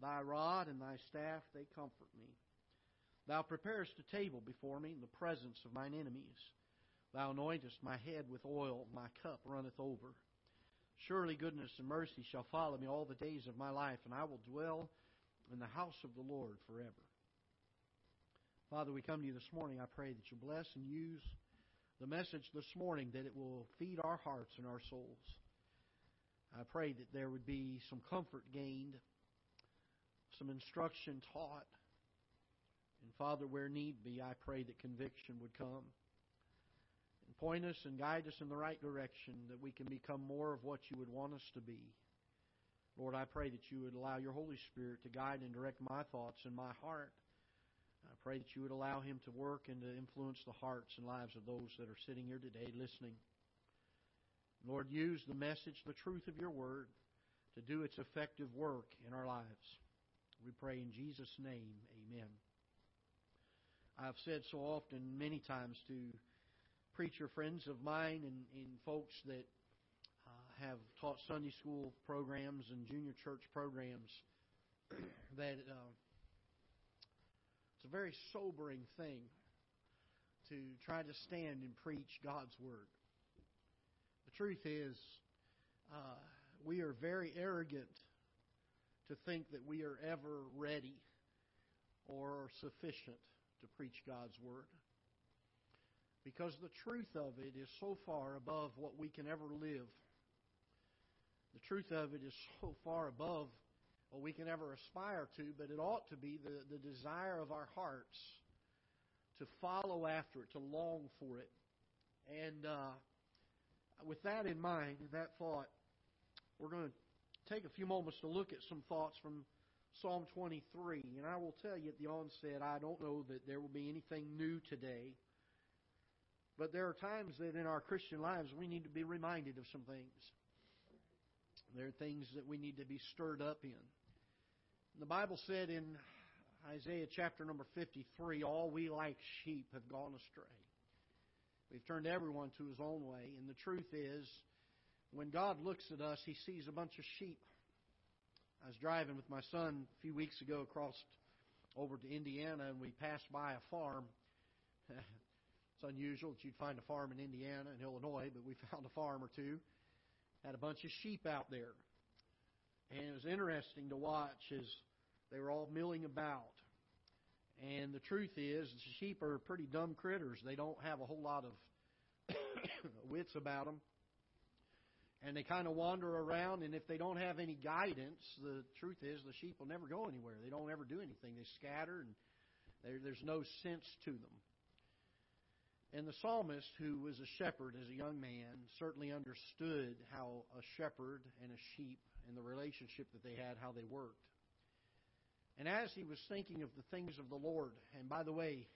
Thy rod and thy staff, they comfort me. Thou preparest a table before me in the presence of mine enemies. Thou anointest my head with oil, my cup runneth over. Surely goodness and mercy shall follow me all the days of my life, and I will dwell in the house of the Lord forever. Father, we come to you this morning. I pray that you bless and use the message this morning, that it will feed our hearts and our souls. I pray that there would be some comfort gained some instruction taught. And Father, where need be, I pray that conviction would come and point us and guide us in the right direction that we can become more of what you would want us to be. Lord, I pray that you would allow your Holy Spirit to guide and direct my thoughts and my heart. I pray that you would allow him to work and to influence the hearts and lives of those that are sitting here today listening. Lord, use the message, the truth of your word, to do its effective work in our lives. We pray in Jesus' name, amen. I've said so often, many times, to preacher friends of mine and, and folks that uh, have taught Sunday school programs and junior church programs that uh, it's a very sobering thing to try to stand and preach God's Word. The truth is, uh, we are very arrogant to think that we are ever ready or sufficient to preach God's Word. Because the truth of it is so far above what we can ever live. The truth of it is so far above what we can ever aspire to, but it ought to be the, the desire of our hearts to follow after it, to long for it. And uh, with that in mind, that thought, we're going to take a few moments to look at some thoughts from Psalm 23. And I will tell you at the onset, I don't know that there will be anything new today. But there are times that in our Christian lives we need to be reminded of some things. There are things that we need to be stirred up in. The Bible said in Isaiah chapter number 53, All we like sheep have gone astray. We've turned everyone to his own way. And the truth is, when God looks at us, He sees a bunch of sheep. I was driving with my son a few weeks ago across over to Indiana, and we passed by a farm. it's unusual that you'd find a farm in Indiana and Illinois, but we found a farm or two. Had a bunch of sheep out there. And it was interesting to watch as they were all milling about. And the truth is, the sheep are pretty dumb critters. They don't have a whole lot of wits about them and they kind of wander around and if they don't have any guidance the truth is the sheep will never go anywhere. They don't ever do anything. They scatter and there's no sense to them. And the psalmist who was a shepherd as a young man certainly understood how a shepherd and a sheep and the relationship that they had how they worked. And as he was thinking of the things of the lord and by the way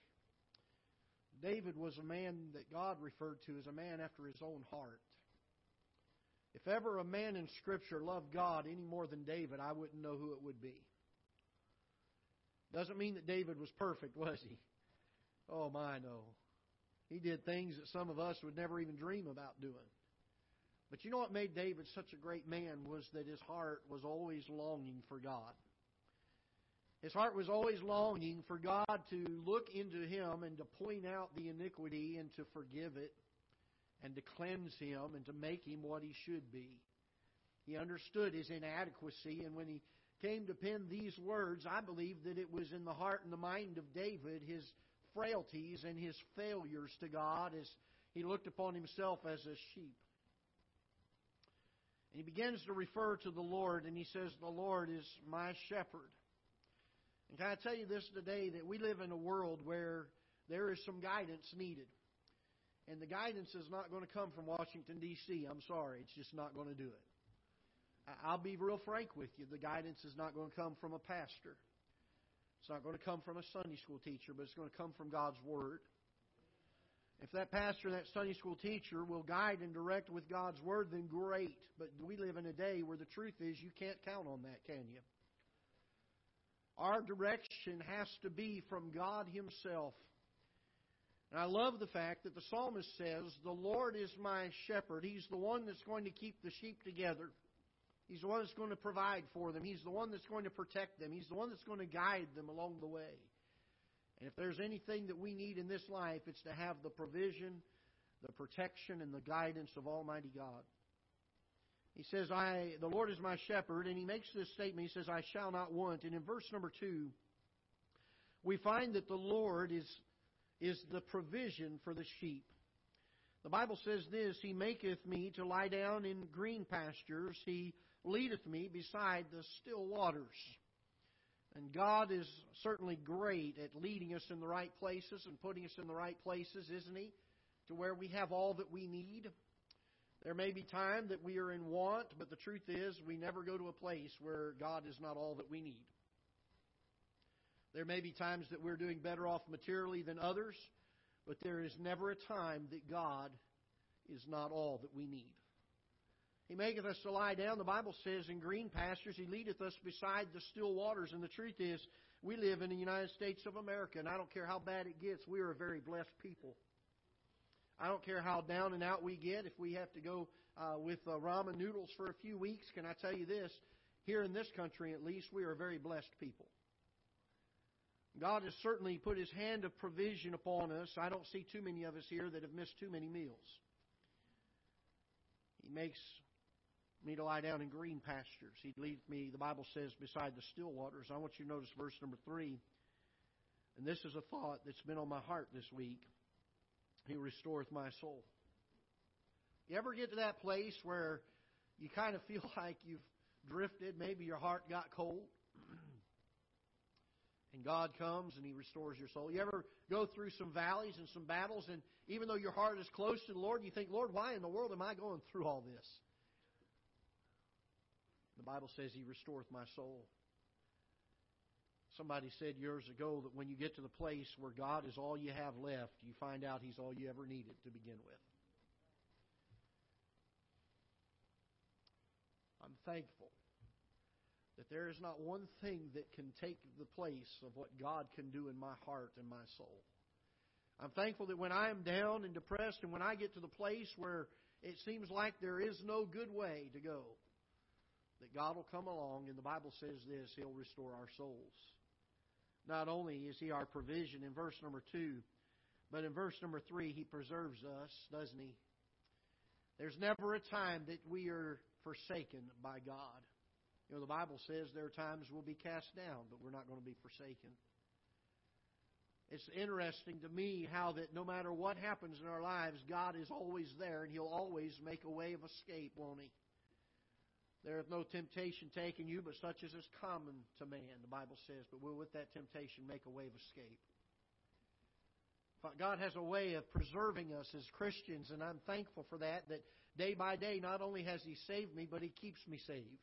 david was a man that god referred to as a man after his own heart if ever a man in Scripture loved God any more than David, I wouldn't know who it would be. Doesn't mean that David was perfect, was he? Oh, my, no. He did things that some of us would never even dream about doing. But you know what made David such a great man was that his heart was always longing for God. His heart was always longing for God to look into him and to point out the iniquity and to forgive it and to cleanse him and to make him what he should be. He understood his inadequacy, and when he came to pen these words, I believe that it was in the heart and the mind of David, his frailties and his failures to God as he looked upon himself as a sheep. And he begins to refer to the Lord, and he says, The Lord is my shepherd. And can I tell you this today that we live in a world where there is some guidance needed. And the guidance is not going to come from Washington, D.C. I'm sorry. It's just not going to do it. I'll be real frank with you. The guidance is not going to come from a pastor. It's not going to come from a Sunday school teacher, but it's going to come from God's Word. If that pastor, and that Sunday school teacher will guide and direct with God's Word, then great. But we live in a day where the truth is you can't count on that, can you? Our direction has to be from God Himself. And I love the fact that the psalmist says, The Lord is my shepherd. He's the one that's going to keep the sheep together. He's the one that's going to provide for them. He's the one that's going to protect them. He's the one that's going to guide them along the way. And if there's anything that we need in this life, it's to have the provision, the protection, and the guidance of Almighty God. He says, I the Lord is my shepherd, and he makes this statement, he says, I shall not want. And in verse number two, we find that the Lord is, is the provision for the sheep. The Bible says this He maketh me to lie down in green pastures, He leadeth me beside the still waters. And God is certainly great at leading us in the right places and putting us in the right places, isn't He? To where we have all that we need. There may be time that we are in want, but the truth is we never go to a place where God is not all that we need. There may be times that we're doing better off materially than others, but there is never a time that God is not all that we need. He maketh us to lie down, the Bible says, in green pastures. He leadeth us beside the still waters. And the truth is, we live in the United States of America, and I don't care how bad it gets, we are a very blessed people. I don't care how down and out we get. If we have to go uh, with uh, ramen noodles for a few weeks, can I tell you this? Here in this country, at least, we are a very blessed people. God has certainly put His hand of provision upon us. I don't see too many of us here that have missed too many meals. He makes me to lie down in green pastures. He leads me, the Bible says, beside the still waters. I want you to notice verse number three. And this is a thought that's been on my heart this week. He restoreth my soul. You ever get to that place where you kind of feel like you've drifted? Maybe your heart got cold. And God comes and He restores your soul. You ever go through some valleys and some battles, and even though your heart is close to the Lord, you think, Lord, why in the world am I going through all this? The Bible says He restoreth my soul. Somebody said years ago that when you get to the place where God is all you have left, you find out He's all you ever needed to begin with. I'm thankful that there is not one thing that can take the place of what God can do in my heart and my soul. I'm thankful that when I am down and depressed and when I get to the place where it seems like there is no good way to go, that God will come along, and the Bible says this He'll restore our souls. Not only is He our provision in verse number 2, but in verse number 3, He preserves us, doesn't He? There's never a time that we are forsaken by God. You know, the Bible says there are times we'll be cast down, but we're not going to be forsaken. It's interesting to me how that no matter what happens in our lives, God is always there and He'll always make a way of escape, won't He? There is no temptation taking you, but such as is common to man, the Bible says. But we will with that temptation make a way of escape. God has a way of preserving us as Christians, and I'm thankful for that, that day by day, not only has He saved me, but He keeps me saved.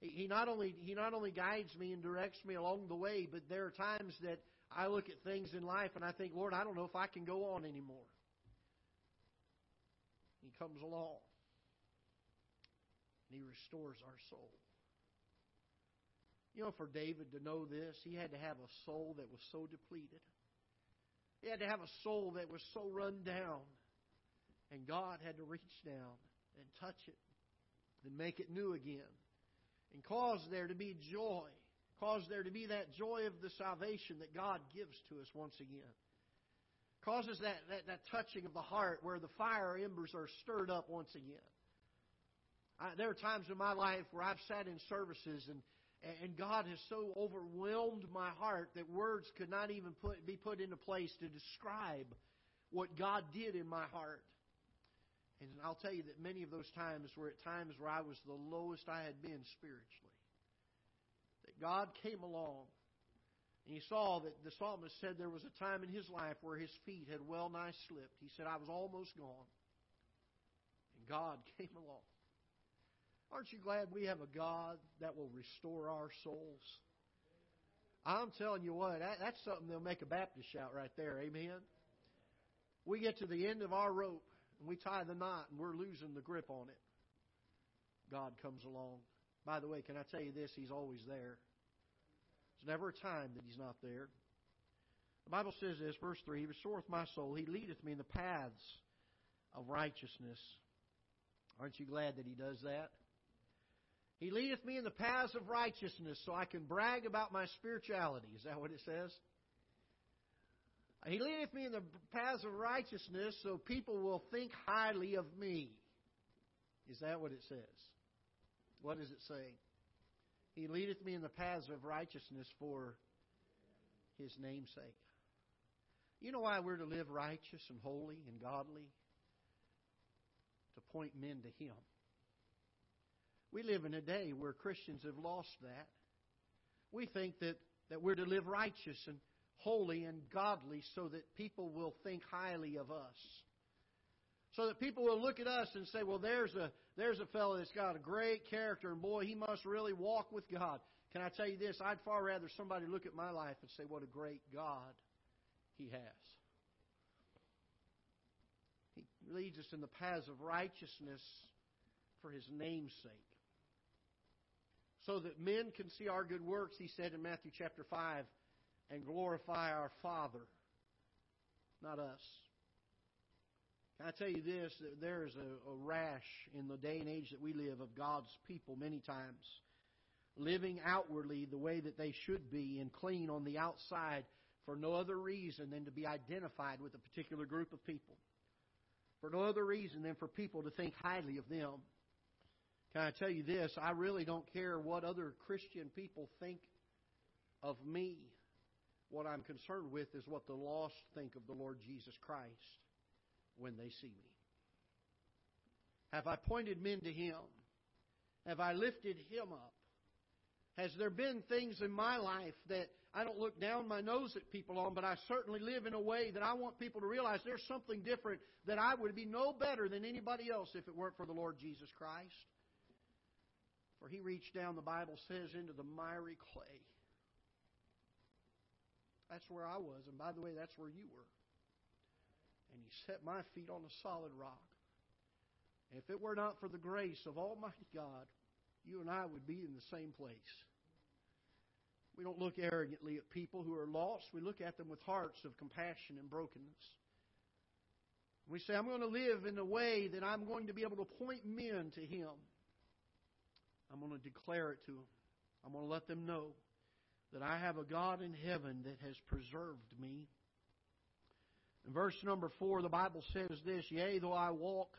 He not only He not only guides me and directs me along the way, but there are times that I look at things in life and I think, Lord, I don't know if I can go on anymore. He comes along and He restores our soul. You know, for David to know this, he had to have a soul that was so depleted. He had to have a soul that was so run down. And God had to reach down and touch it and make it new again. And cause there to be joy. Cause there to be that joy of the salvation that God gives to us once again. Causes that, that, that touching of the heart where the fire embers are stirred up once again. I, there are times in my life where I've sat in services and and God has so overwhelmed my heart that words could not even put, be put into place to describe what God did in my heart. And I'll tell you that many of those times were at times where I was the lowest I had been spiritually. That God came along and he saw that the psalmist said there was a time in his life where his feet had well nigh slipped. He said, I was almost gone. And God came along. Aren't you glad we have a God that will restore our souls? I'm telling you what, that's something they'll make a Baptist shout right there. Amen. We get to the end of our rope and we tie the knot and we're losing the grip on it. God comes along. By the way, can I tell you this? He's always there. There's never a time that He's not there. The Bible says this, verse 3 He restoreth my soul. He leadeth me in the paths of righteousness. Aren't you glad that He does that? He leadeth me in the paths of righteousness so I can brag about my spirituality. Is that what it says? He leadeth me in the paths of righteousness so people will think highly of me. Is that what it says? What does it say? He leadeth me in the paths of righteousness for his name's sake. You know why we're to live righteous and holy and godly? To point men to him. We live in a day where Christians have lost that. We think that, that we're to live righteous and holy and godly so that people will think highly of us. So that people will look at us and say, well, there's a, there's a fellow that's got a great character, and boy, he must really walk with God. Can I tell you this? I'd far rather somebody look at my life and say, what a great God he has. He leads us in the paths of righteousness for his name's sake. So that men can see our good works, he said in Matthew chapter 5, and glorify our Father, not us. Can I tell you this? That there is a, a rash in the day and age that we live of God's people many times living outwardly the way that they should be and clean on the outside for no other reason than to be identified with a particular group of people. For no other reason than for people to think highly of them. Can I tell you this? I really don't care what other Christian people think of me. What I'm concerned with is what the lost think of the Lord Jesus Christ when they see me. Have I pointed men to Him? Have I lifted Him up? Has there been things in my life that I don't look down my nose at people on, but I certainly live in a way that I want people to realize there's something different that I would be no better than anybody else if it weren't for the Lord Jesus Christ? For he reached down, the Bible says, into the miry clay that's where I was. And by the way, that's where you were. And He set my feet on a solid rock. if it were not for the grace of Almighty God, you and I would be in the same place. We don't look arrogantly at people who are lost. We look at them with hearts of compassion and brokenness. We say, I'm going to live in a way that I'm going to be able to point men to Him. I'm going to declare it to them. I'm going to let them know that I have a God in heaven that has preserved me. In verse number four, the Bible says this Yea, though I walk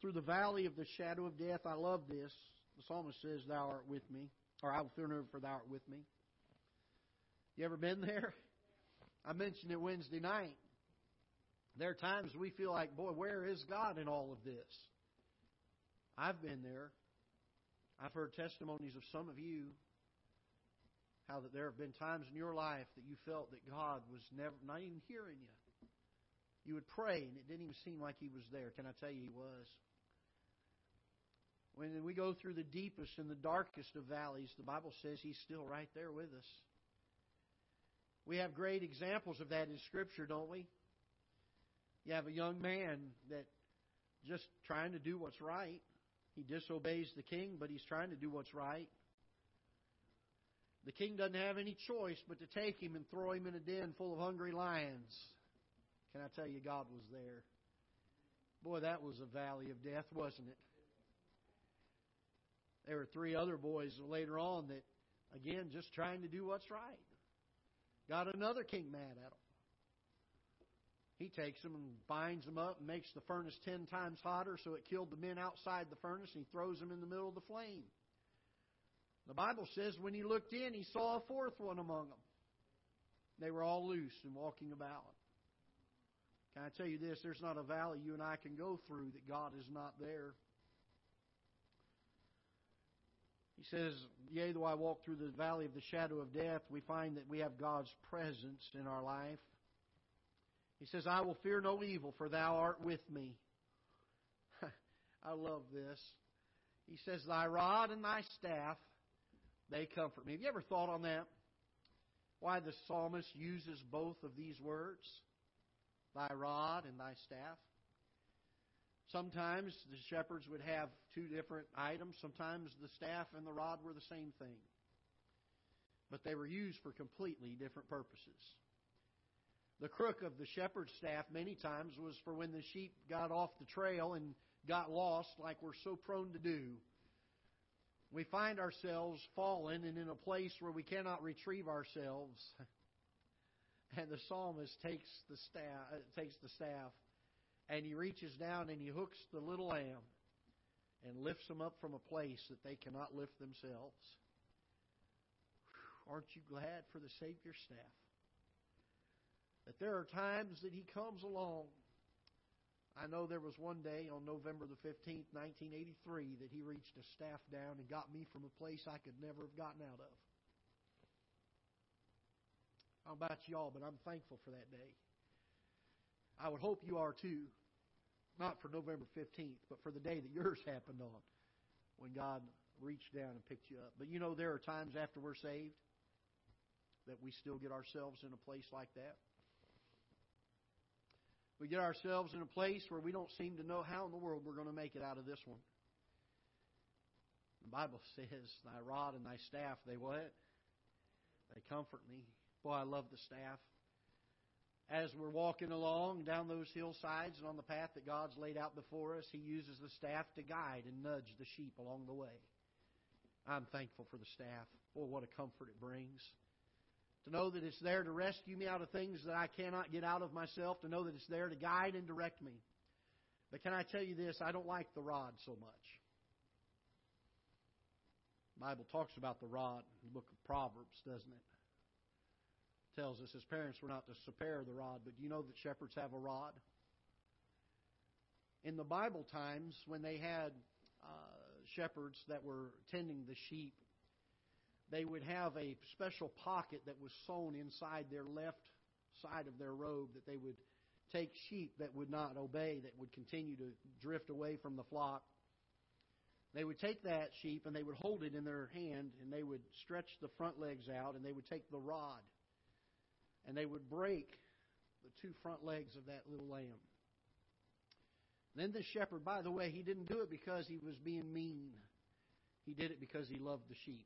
through the valley of the shadow of death, I love this. The psalmist says, Thou art with me, or I will fear no for thou art with me. You ever been there? I mentioned it Wednesday night. There are times we feel like, boy, where is God in all of this? I've been there. I've heard testimonies of some of you how that there have been times in your life that you felt that God was never not even hearing you. You would pray and it didn't even seem like He was there. Can I tell you He was? When we go through the deepest and the darkest of valleys, the Bible says He's still right there with us. We have great examples of that in Scripture, don't we? You have a young man that just trying to do what's right. He disobeys the king, but he's trying to do what's right. The king doesn't have any choice but to take him and throw him in a den full of hungry lions. Can I tell you, God was there? Boy, that was a valley of death, wasn't it? There were three other boys later on that, again, just trying to do what's right. Got another king mad at them. He takes them and binds them up and makes the furnace ten times hotter so it killed the men outside the furnace and he throws them in the middle of the flame. The Bible says when he looked in, he saw a fourth one among them. They were all loose and walking about. Can I tell you this? There's not a valley you and I can go through that God is not there. He says, Yea, though I walk through the valley of the shadow of death, we find that we have God's presence in our life. He says, I will fear no evil, for thou art with me. I love this. He says, Thy rod and thy staff, they comfort me. Have you ever thought on that? Why the psalmist uses both of these words? Thy rod and thy staff. Sometimes the shepherds would have two different items. Sometimes the staff and the rod were the same thing. But they were used for completely different purposes. The crook of the shepherd's staff many times was for when the sheep got off the trail and got lost, like we're so prone to do. We find ourselves fallen and in a place where we cannot retrieve ourselves. And the psalmist takes the staff, uh, takes the staff, and he reaches down and he hooks the little lamb and lifts them up from a place that they cannot lift themselves. Aren't you glad for the Savior's staff? That there are times that He comes along. I know there was one day on November the 15th, 1983, that He reached a staff down and got me from a place I could never have gotten out of. Don't about y'all, but I'm thankful for that day. I would hope you are too. Not for November 15th, but for the day that yours happened on when God reached down and picked you up. But you know, there are times after we're saved that we still get ourselves in a place like that. We get ourselves in a place where we don't seem to know how in the world we're going to make it out of this one. The Bible says, Thy rod and thy staff, they what? They comfort me. Boy, I love the staff. As we're walking along down those hillsides and on the path that God's laid out before us, He uses the staff to guide and nudge the sheep along the way. I'm thankful for the staff. Boy, what a comfort it brings. Know that it's there to rescue me out of things that I cannot get out of myself, to know that it's there to guide and direct me. But can I tell you this? I don't like the rod so much. The Bible talks about the rod in the book of Proverbs, doesn't it? tells us as parents we're not to spare the rod, but do you know that shepherds have a rod? In the Bible times, when they had uh, shepherds that were tending the sheep, they would have a special pocket that was sewn inside their left side of their robe that they would take sheep that would not obey, that would continue to drift away from the flock. They would take that sheep and they would hold it in their hand and they would stretch the front legs out and they would take the rod and they would break the two front legs of that little lamb. Then the shepherd, by the way, he didn't do it because he was being mean. He did it because he loved the sheep.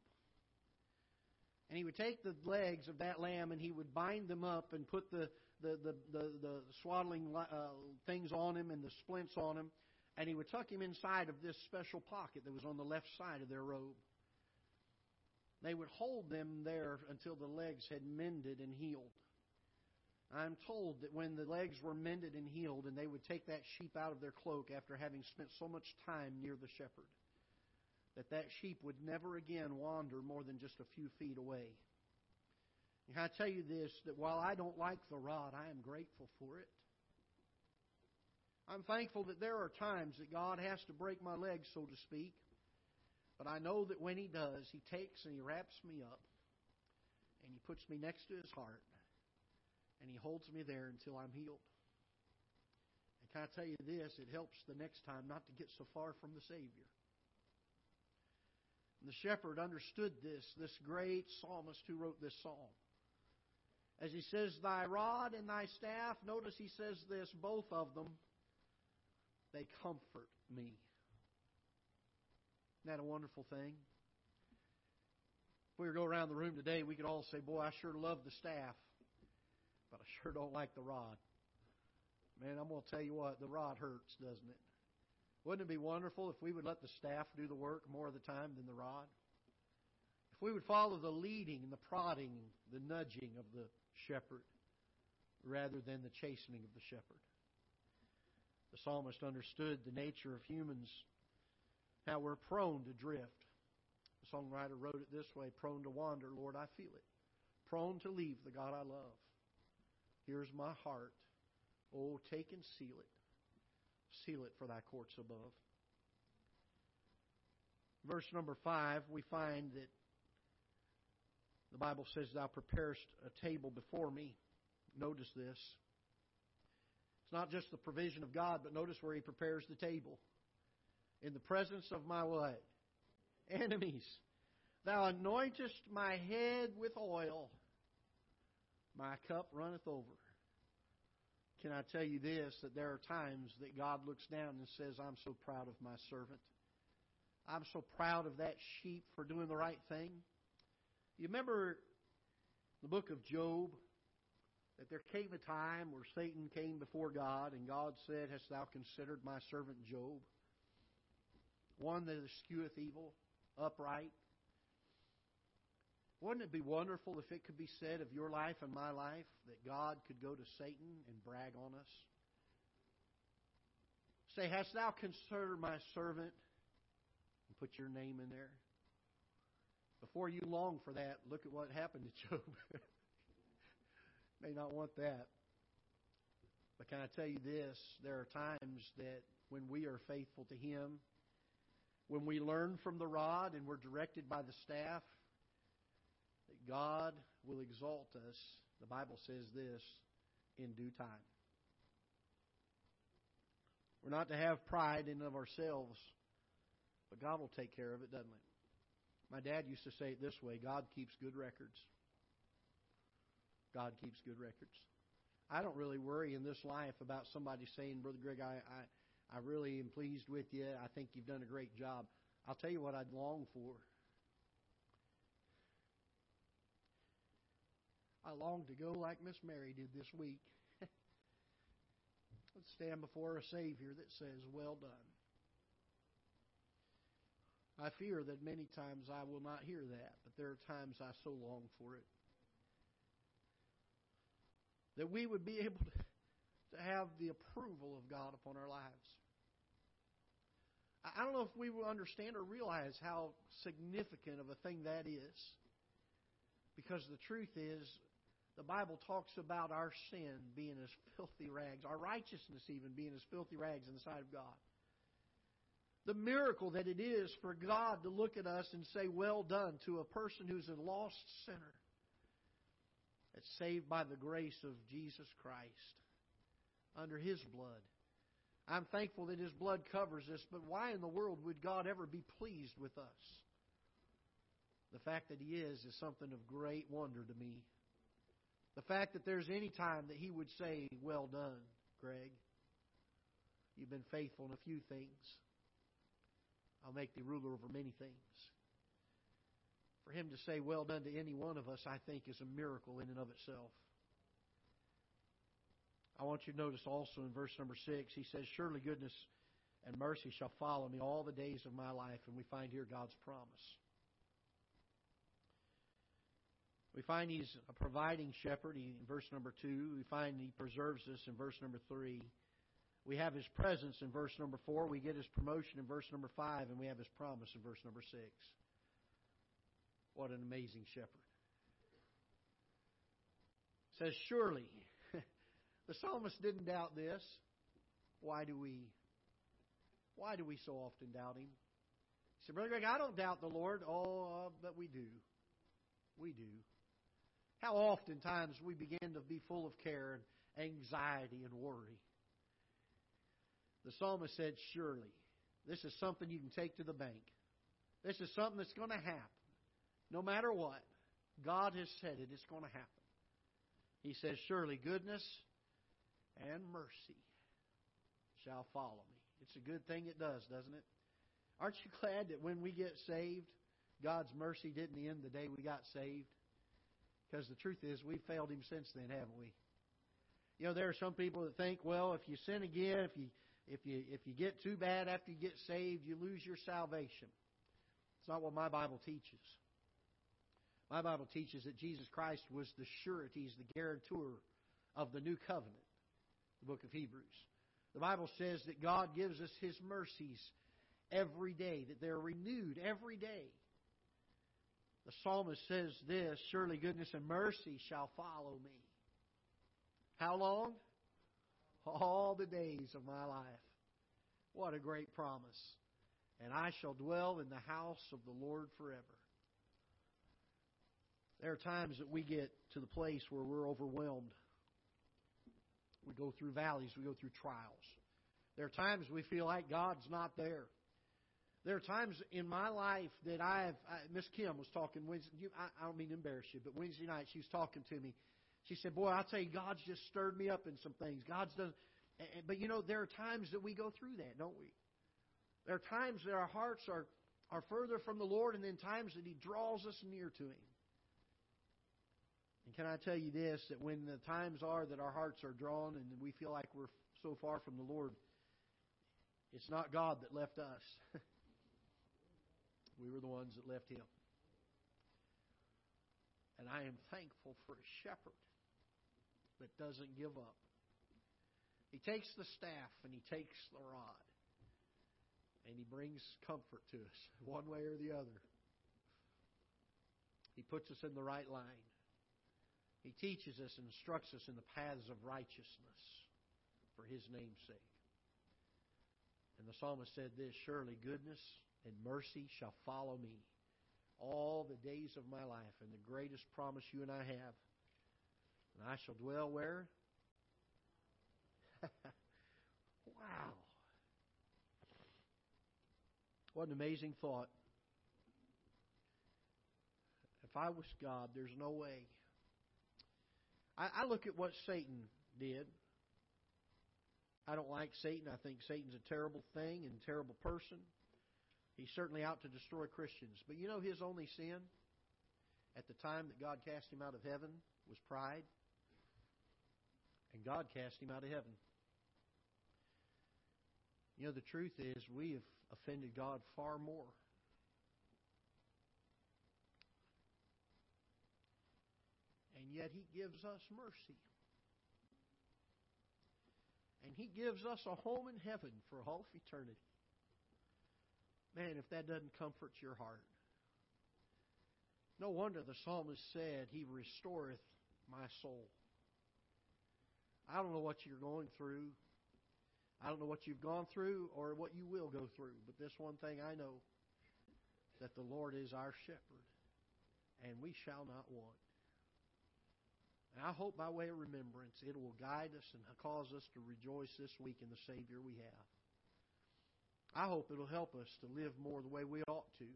And he would take the legs of that lamb and he would bind them up and put the, the, the, the, the swaddling uh, things on him and the splints on him. And he would tuck him inside of this special pocket that was on the left side of their robe. They would hold them there until the legs had mended and healed. I'm told that when the legs were mended and healed, and they would take that sheep out of their cloak after having spent so much time near the shepherd, that that sheep would never again wander more than just a few feet away. And I tell you this that while I don't like the rod, I am grateful for it. I'm thankful that there are times that God has to break my legs, so to speak. But I know that when He does, He takes and He wraps me up and He puts me next to His heart and He holds me there until I'm healed. And can I tell you this? It helps the next time not to get so far from the Savior. The shepherd understood this, this great psalmist who wrote this psalm. As he says, Thy rod and thy staff, notice he says this, both of them, they comfort me. Isn't that a wonderful thing? If we were to go around the room today, we could all say, Boy, I sure love the staff but I sure don't like the rod. Man, I'm going to tell you what, the rod hurts, doesn't it? Wouldn't it be wonderful if we would let the staff do the work more of the time than the rod? If we would follow the leading and the prodding, the nudging of the shepherd rather than the chastening of the shepherd. The psalmist understood the nature of humans, how we're prone to drift. The songwriter wrote it this way prone to wander, Lord, I feel it. Prone to leave the God I love. Here's my heart. Oh, take and seal it. Seal it for thy courts above. Verse number five, we find that the Bible says, Thou preparest a table before me. Notice this. It's not just the provision of God, but notice where He prepares the table. In the presence of my what? Enemies. Thou anointest my head with oil. My cup runneth over. Can I tell you this that there are times that God looks down and says, I'm so proud of my servant. I'm so proud of that sheep for doing the right thing. You remember the book of Job? That there came a time where Satan came before God and God said, Hast thou considered my servant Job? One that escheweth evil upright. Wouldn't it be wonderful if it could be said of your life and my life that God could go to Satan and brag on us? Say, Hast thou considered my servant? And put your name in there. Before you long for that, look at what happened to Job. May not want that. But can I tell you this? There are times that when we are faithful to Him, when we learn from the rod and we're directed by the staff, God will exalt us. The Bible says this in due time. We're not to have pride in of ourselves, but God will take care of it, doesn't it? My dad used to say it this way God keeps good records. God keeps good records. I don't really worry in this life about somebody saying, Brother Greg, I, I, I really am pleased with you. I think you've done a great job. I'll tell you what I'd long for. I long to go like Miss Mary did this week. Let's stand before a Savior that says, Well done. I fear that many times I will not hear that, but there are times I so long for it. That we would be able to, to have the approval of God upon our lives. I don't know if we will understand or realize how significant of a thing that is. Because the truth is, the Bible talks about our sin being as filthy rags, our righteousness even being as filthy rags in the sight of God. The miracle that it is for God to look at us and say, Well done, to a person who's a lost sinner that's saved by the grace of Jesus Christ under His blood. I'm thankful that His blood covers us, but why in the world would God ever be pleased with us? The fact that He is is something of great wonder to me. The fact that there's any time that He would say, Well done, Greg. You've been faithful in a few things. I'll make thee ruler over many things. For him to say, well done to any one of us, I think is a miracle in and of itself. I want you to notice also in verse number 6, he says, Surely goodness and mercy shall follow me all the days of my life. And we find here God's promise. We find he's a providing shepherd in verse number 2. We find he preserves us in verse number 3. We have his presence in verse number 4. We get his promotion in verse number 5. And we have his promise in verse number 6. What an amazing shepherd. It says, Surely. the psalmist didn't doubt this. Why do we why do we so often doubt him? He said, Brother Greg, I don't doubt the Lord. Oh, uh, but we do. We do. How oftentimes we begin to be full of care and anxiety and worry. The psalmist said, Surely. This is something you can take to the bank. This is something that's going to happen. No matter what, God has said it, it's going to happen. He says, Surely goodness and mercy shall follow me. It's a good thing it does, doesn't it? Aren't you glad that when we get saved, God's mercy didn't end the day we got saved? Because the truth is, we've failed Him since then, haven't we? You know, there are some people that think, well, if you sin again, if you if you if you get too bad after you get saved, you lose your salvation. It's not what my Bible teaches. My Bible teaches that Jesus Christ was the surety, He's the guarantor of the new covenant, the book of Hebrews. The Bible says that God gives us His mercies every day, that they're renewed every day. The psalmist says this Surely goodness and mercy shall follow me. How long? All the days of my life. What a great promise. And I shall dwell in the house of the Lord forever. There are times that we get to the place where we're overwhelmed. We go through valleys, we go through trials. There are times we feel like God's not there. There are times in my life that I've, I, Miss Kim was talking Wednesday. You, I, I don't mean to embarrass you, but Wednesday night she was talking to me. She said, "Boy, I'll tell you, God's just stirred me up in some things. God's done." But you know, there are times that we go through that, don't we? There are times that our hearts are are further from the Lord, and then times that He draws us near to Him. And can I tell you this: that when the times are that our hearts are drawn and we feel like we're so far from the Lord, it's not God that left us. We were the ones that left him. And I am thankful for a shepherd that doesn't give up. He takes the staff and he takes the rod. And he brings comfort to us, one way or the other. He puts us in the right line. He teaches us and instructs us in the paths of righteousness for his name's sake. And the psalmist said this Surely goodness and mercy shall follow me all the days of my life. And the greatest promise you and I have. And I shall dwell where? wow. What an amazing thought. If I was God, there's no way. I, I look at what Satan did. I don't like Satan. I think Satan's a terrible thing and terrible person. He's certainly out to destroy Christians. But you know his only sin at the time that God cast him out of heaven was pride. And God cast him out of heaven. You know, the truth is, we have offended God far more. And yet He gives us mercy. And He gives us a home in heaven for all of eternity. Man, if that doesn't comfort your heart. No wonder the psalmist said, He restoreth my soul. I don't know what you're going through. I don't know what you've gone through or what you will go through, but this one thing I know that the Lord is our shepherd, and we shall not want. And I hope by way of remembrance it will guide us and cause us to rejoice this week in the Savior we have. I hope it'll help us to live more the way we ought to,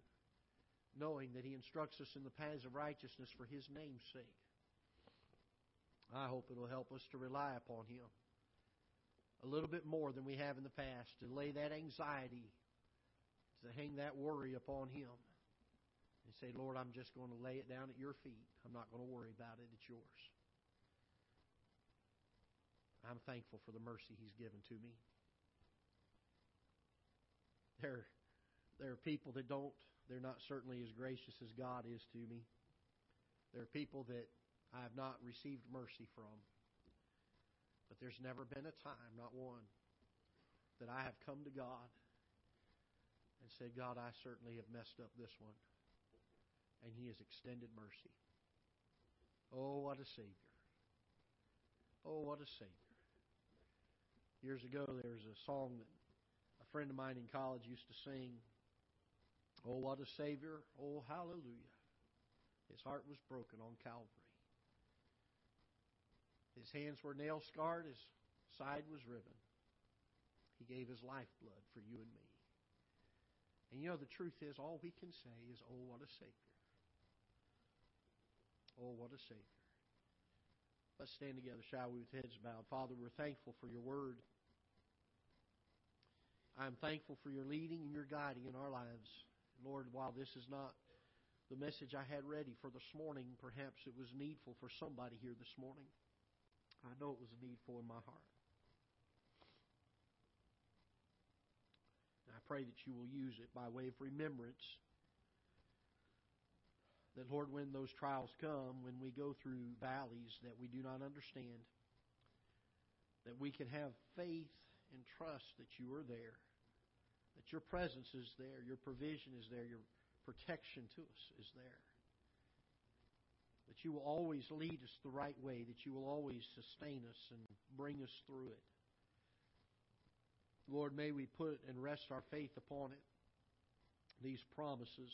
knowing that He instructs us in the paths of righteousness for His name's sake. I hope it'll help us to rely upon Him a little bit more than we have in the past, to lay that anxiety, to hang that worry upon Him, and say, Lord, I'm just going to lay it down at your feet. I'm not going to worry about it. It's yours. I'm thankful for the mercy He's given to me. There, there are people that don't, they're not certainly as gracious as God is to me. There are people that I have not received mercy from. But there's never been a time, not one, that I have come to God and said, God, I certainly have messed up this one. And He has extended mercy. Oh, what a Savior. Oh, what a Savior. Years ago, there was a song that a friend of mine in college used to sing. Oh, what a Savior. Oh, hallelujah. His heart was broken on Calvary. His hands were nail scarred, his side was riven. He gave his lifeblood for you and me. And you know, the truth is, all we can say is, oh, what a Savior. Oh, what a Savior. Let's stand together, shall we, with heads bowed. Father, we're thankful for your word. I'm thankful for your leading and your guiding in our lives. Lord, while this is not the message I had ready for this morning, perhaps it was needful for somebody here this morning. I know it was needful in my heart. And I pray that you will use it by way of remembrance. That, Lord, when those trials come, when we go through valleys that we do not understand, that we can have faith and trust that you are there, that your presence is there, your provision is there, your protection to us is there that you will always lead us the right way, that you will always sustain us and bring us through it. Lord, may we put and rest our faith upon it, these promises,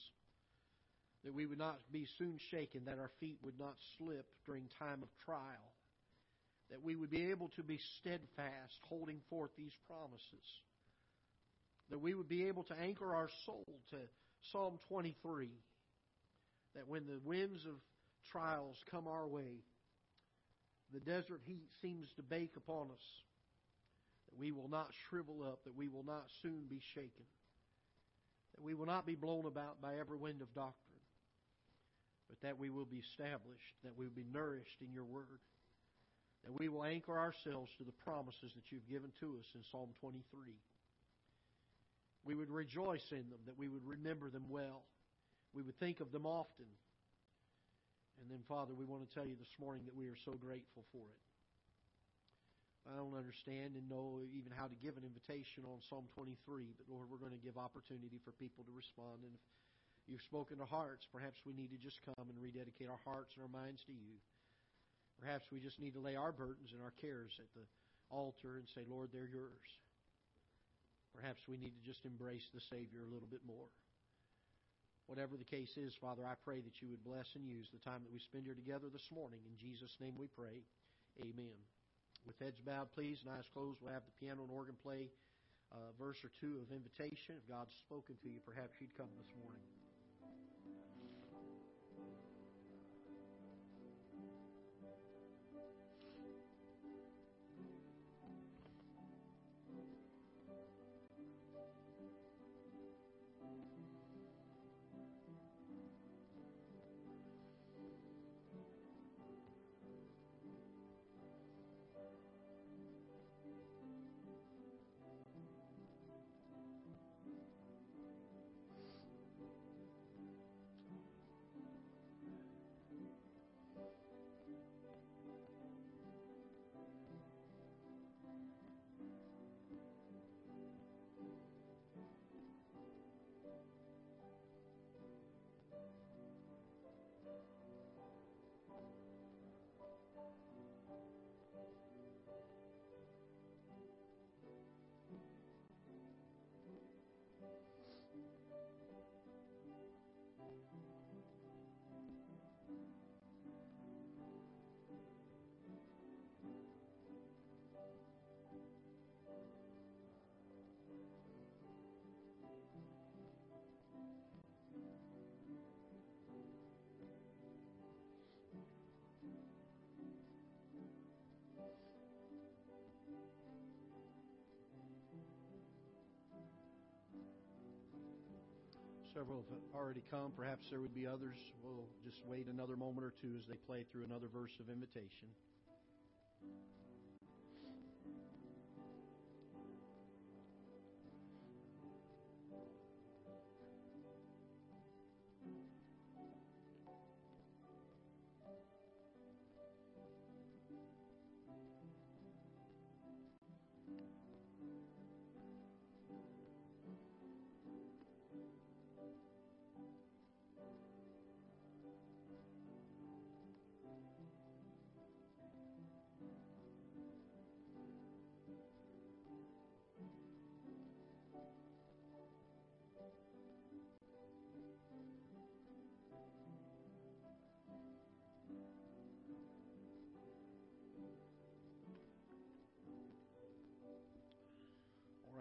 that we would not be soon shaken, that our feet would not slip during time of trial, that we would be able to be steadfast, holding forth these promises, that we would be able to anchor our soul to Psalm 23, that when the winds of trials come our way, the desert heat seems to bake upon us, that we will not shrivel up, that we will not soon be shaken, that we will not be blown about by every wind of doctrine, but that we will be established, that we will be nourished in your word, that we will anchor ourselves to the promises that you've given to us in Psalm 23. We would rejoice in them, that we would remember them well we would think of them often. And then, Father, we want to tell you this morning that we are so grateful for it. I don't understand and know even how to give an invitation on Psalm 23, but Lord, we're going to give opportunity for people to respond. And if you've spoken to hearts, perhaps we need to just come and rededicate our hearts and our minds to you. Perhaps we just need to lay our burdens and our cares at the altar and say, Lord, they're yours. Perhaps we need to just embrace the Savior a little bit more. Whatever the case is, Father, I pray that you would bless and use the time that we spend here together this morning. In Jesus' name we pray. Amen. With heads bowed, please, and eyes closed, we'll have the piano and organ play a verse or two of invitation. If God's spoken to you, perhaps you'd come this morning. Several have already come. Perhaps there would be others. We'll just wait another moment or two as they play through another verse of invitation.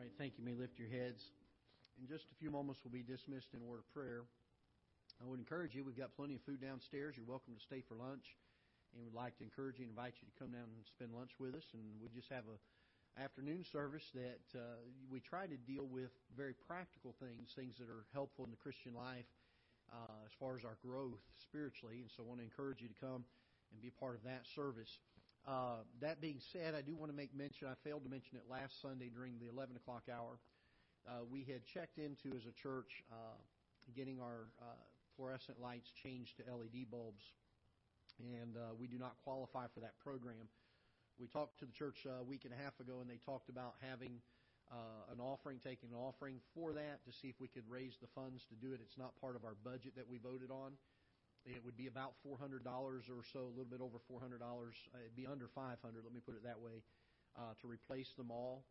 Right, thank you. May lift your heads. In just a few moments, we'll be dismissed in a word of prayer. I would encourage you, we've got plenty of food downstairs. You're welcome to stay for lunch. And we'd like to encourage you and invite you to come down and spend lunch with us. And we just have a afternoon service that uh, we try to deal with very practical things, things that are helpful in the Christian life uh, as far as our growth spiritually. And so I want to encourage you to come and be a part of that service. Uh, that being said, I do want to make mention, I failed to mention it last Sunday during the 11 o'clock hour. Uh, we had checked into as a church uh, getting our uh, fluorescent lights changed to LED bulbs, and uh, we do not qualify for that program. We talked to the church a week and a half ago, and they talked about having an offering, taking an offering for that to see if we could raise the funds to do it. It's not part of our budget that we voted on. It would be about four hundred dollars or so, a little bit over four hundred dollars. Uh, it'd be under five hundred. Let me put it that way, uh, to replace them all.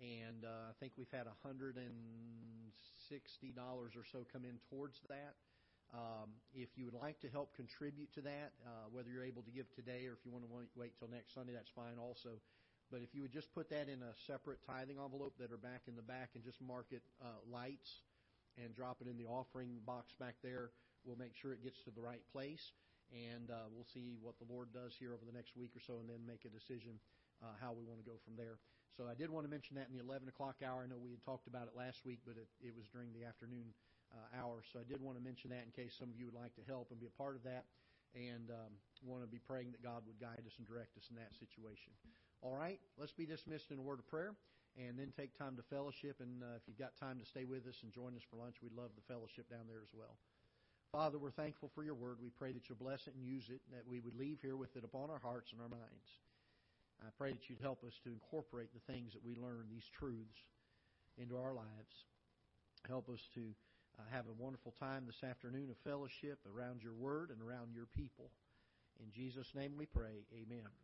And uh, I think we've had hundred and sixty dollars or so come in towards that. Um, if you would like to help contribute to that, uh, whether you're able to give today or if you want to wait, wait till next Sunday, that's fine also. But if you would just put that in a separate tithing envelope that are back in the back and just mark it uh, lights and drop it in the offering box back there, We'll make sure it gets to the right place, and uh, we'll see what the Lord does here over the next week or so, and then make a decision uh, how we want to go from there. So I did want to mention that in the 11 o'clock hour. I know we had talked about it last week, but it, it was during the afternoon uh, hour. So I did want to mention that in case some of you would like to help and be a part of that, and um, want to be praying that God would guide us and direct us in that situation. All right, let's be dismissed in a word of prayer and then take time to fellowship. And uh, if you've got time to stay with us and join us for lunch, we'd love the fellowship down there as well. Father, we're thankful for your word. We pray that you'll bless it and use it, and that we would leave here with it upon our hearts and our minds. I pray that you'd help us to incorporate the things that we learn, these truths, into our lives. Help us to uh, have a wonderful time this afternoon of fellowship around your word and around your people. In Jesus' name we pray. Amen.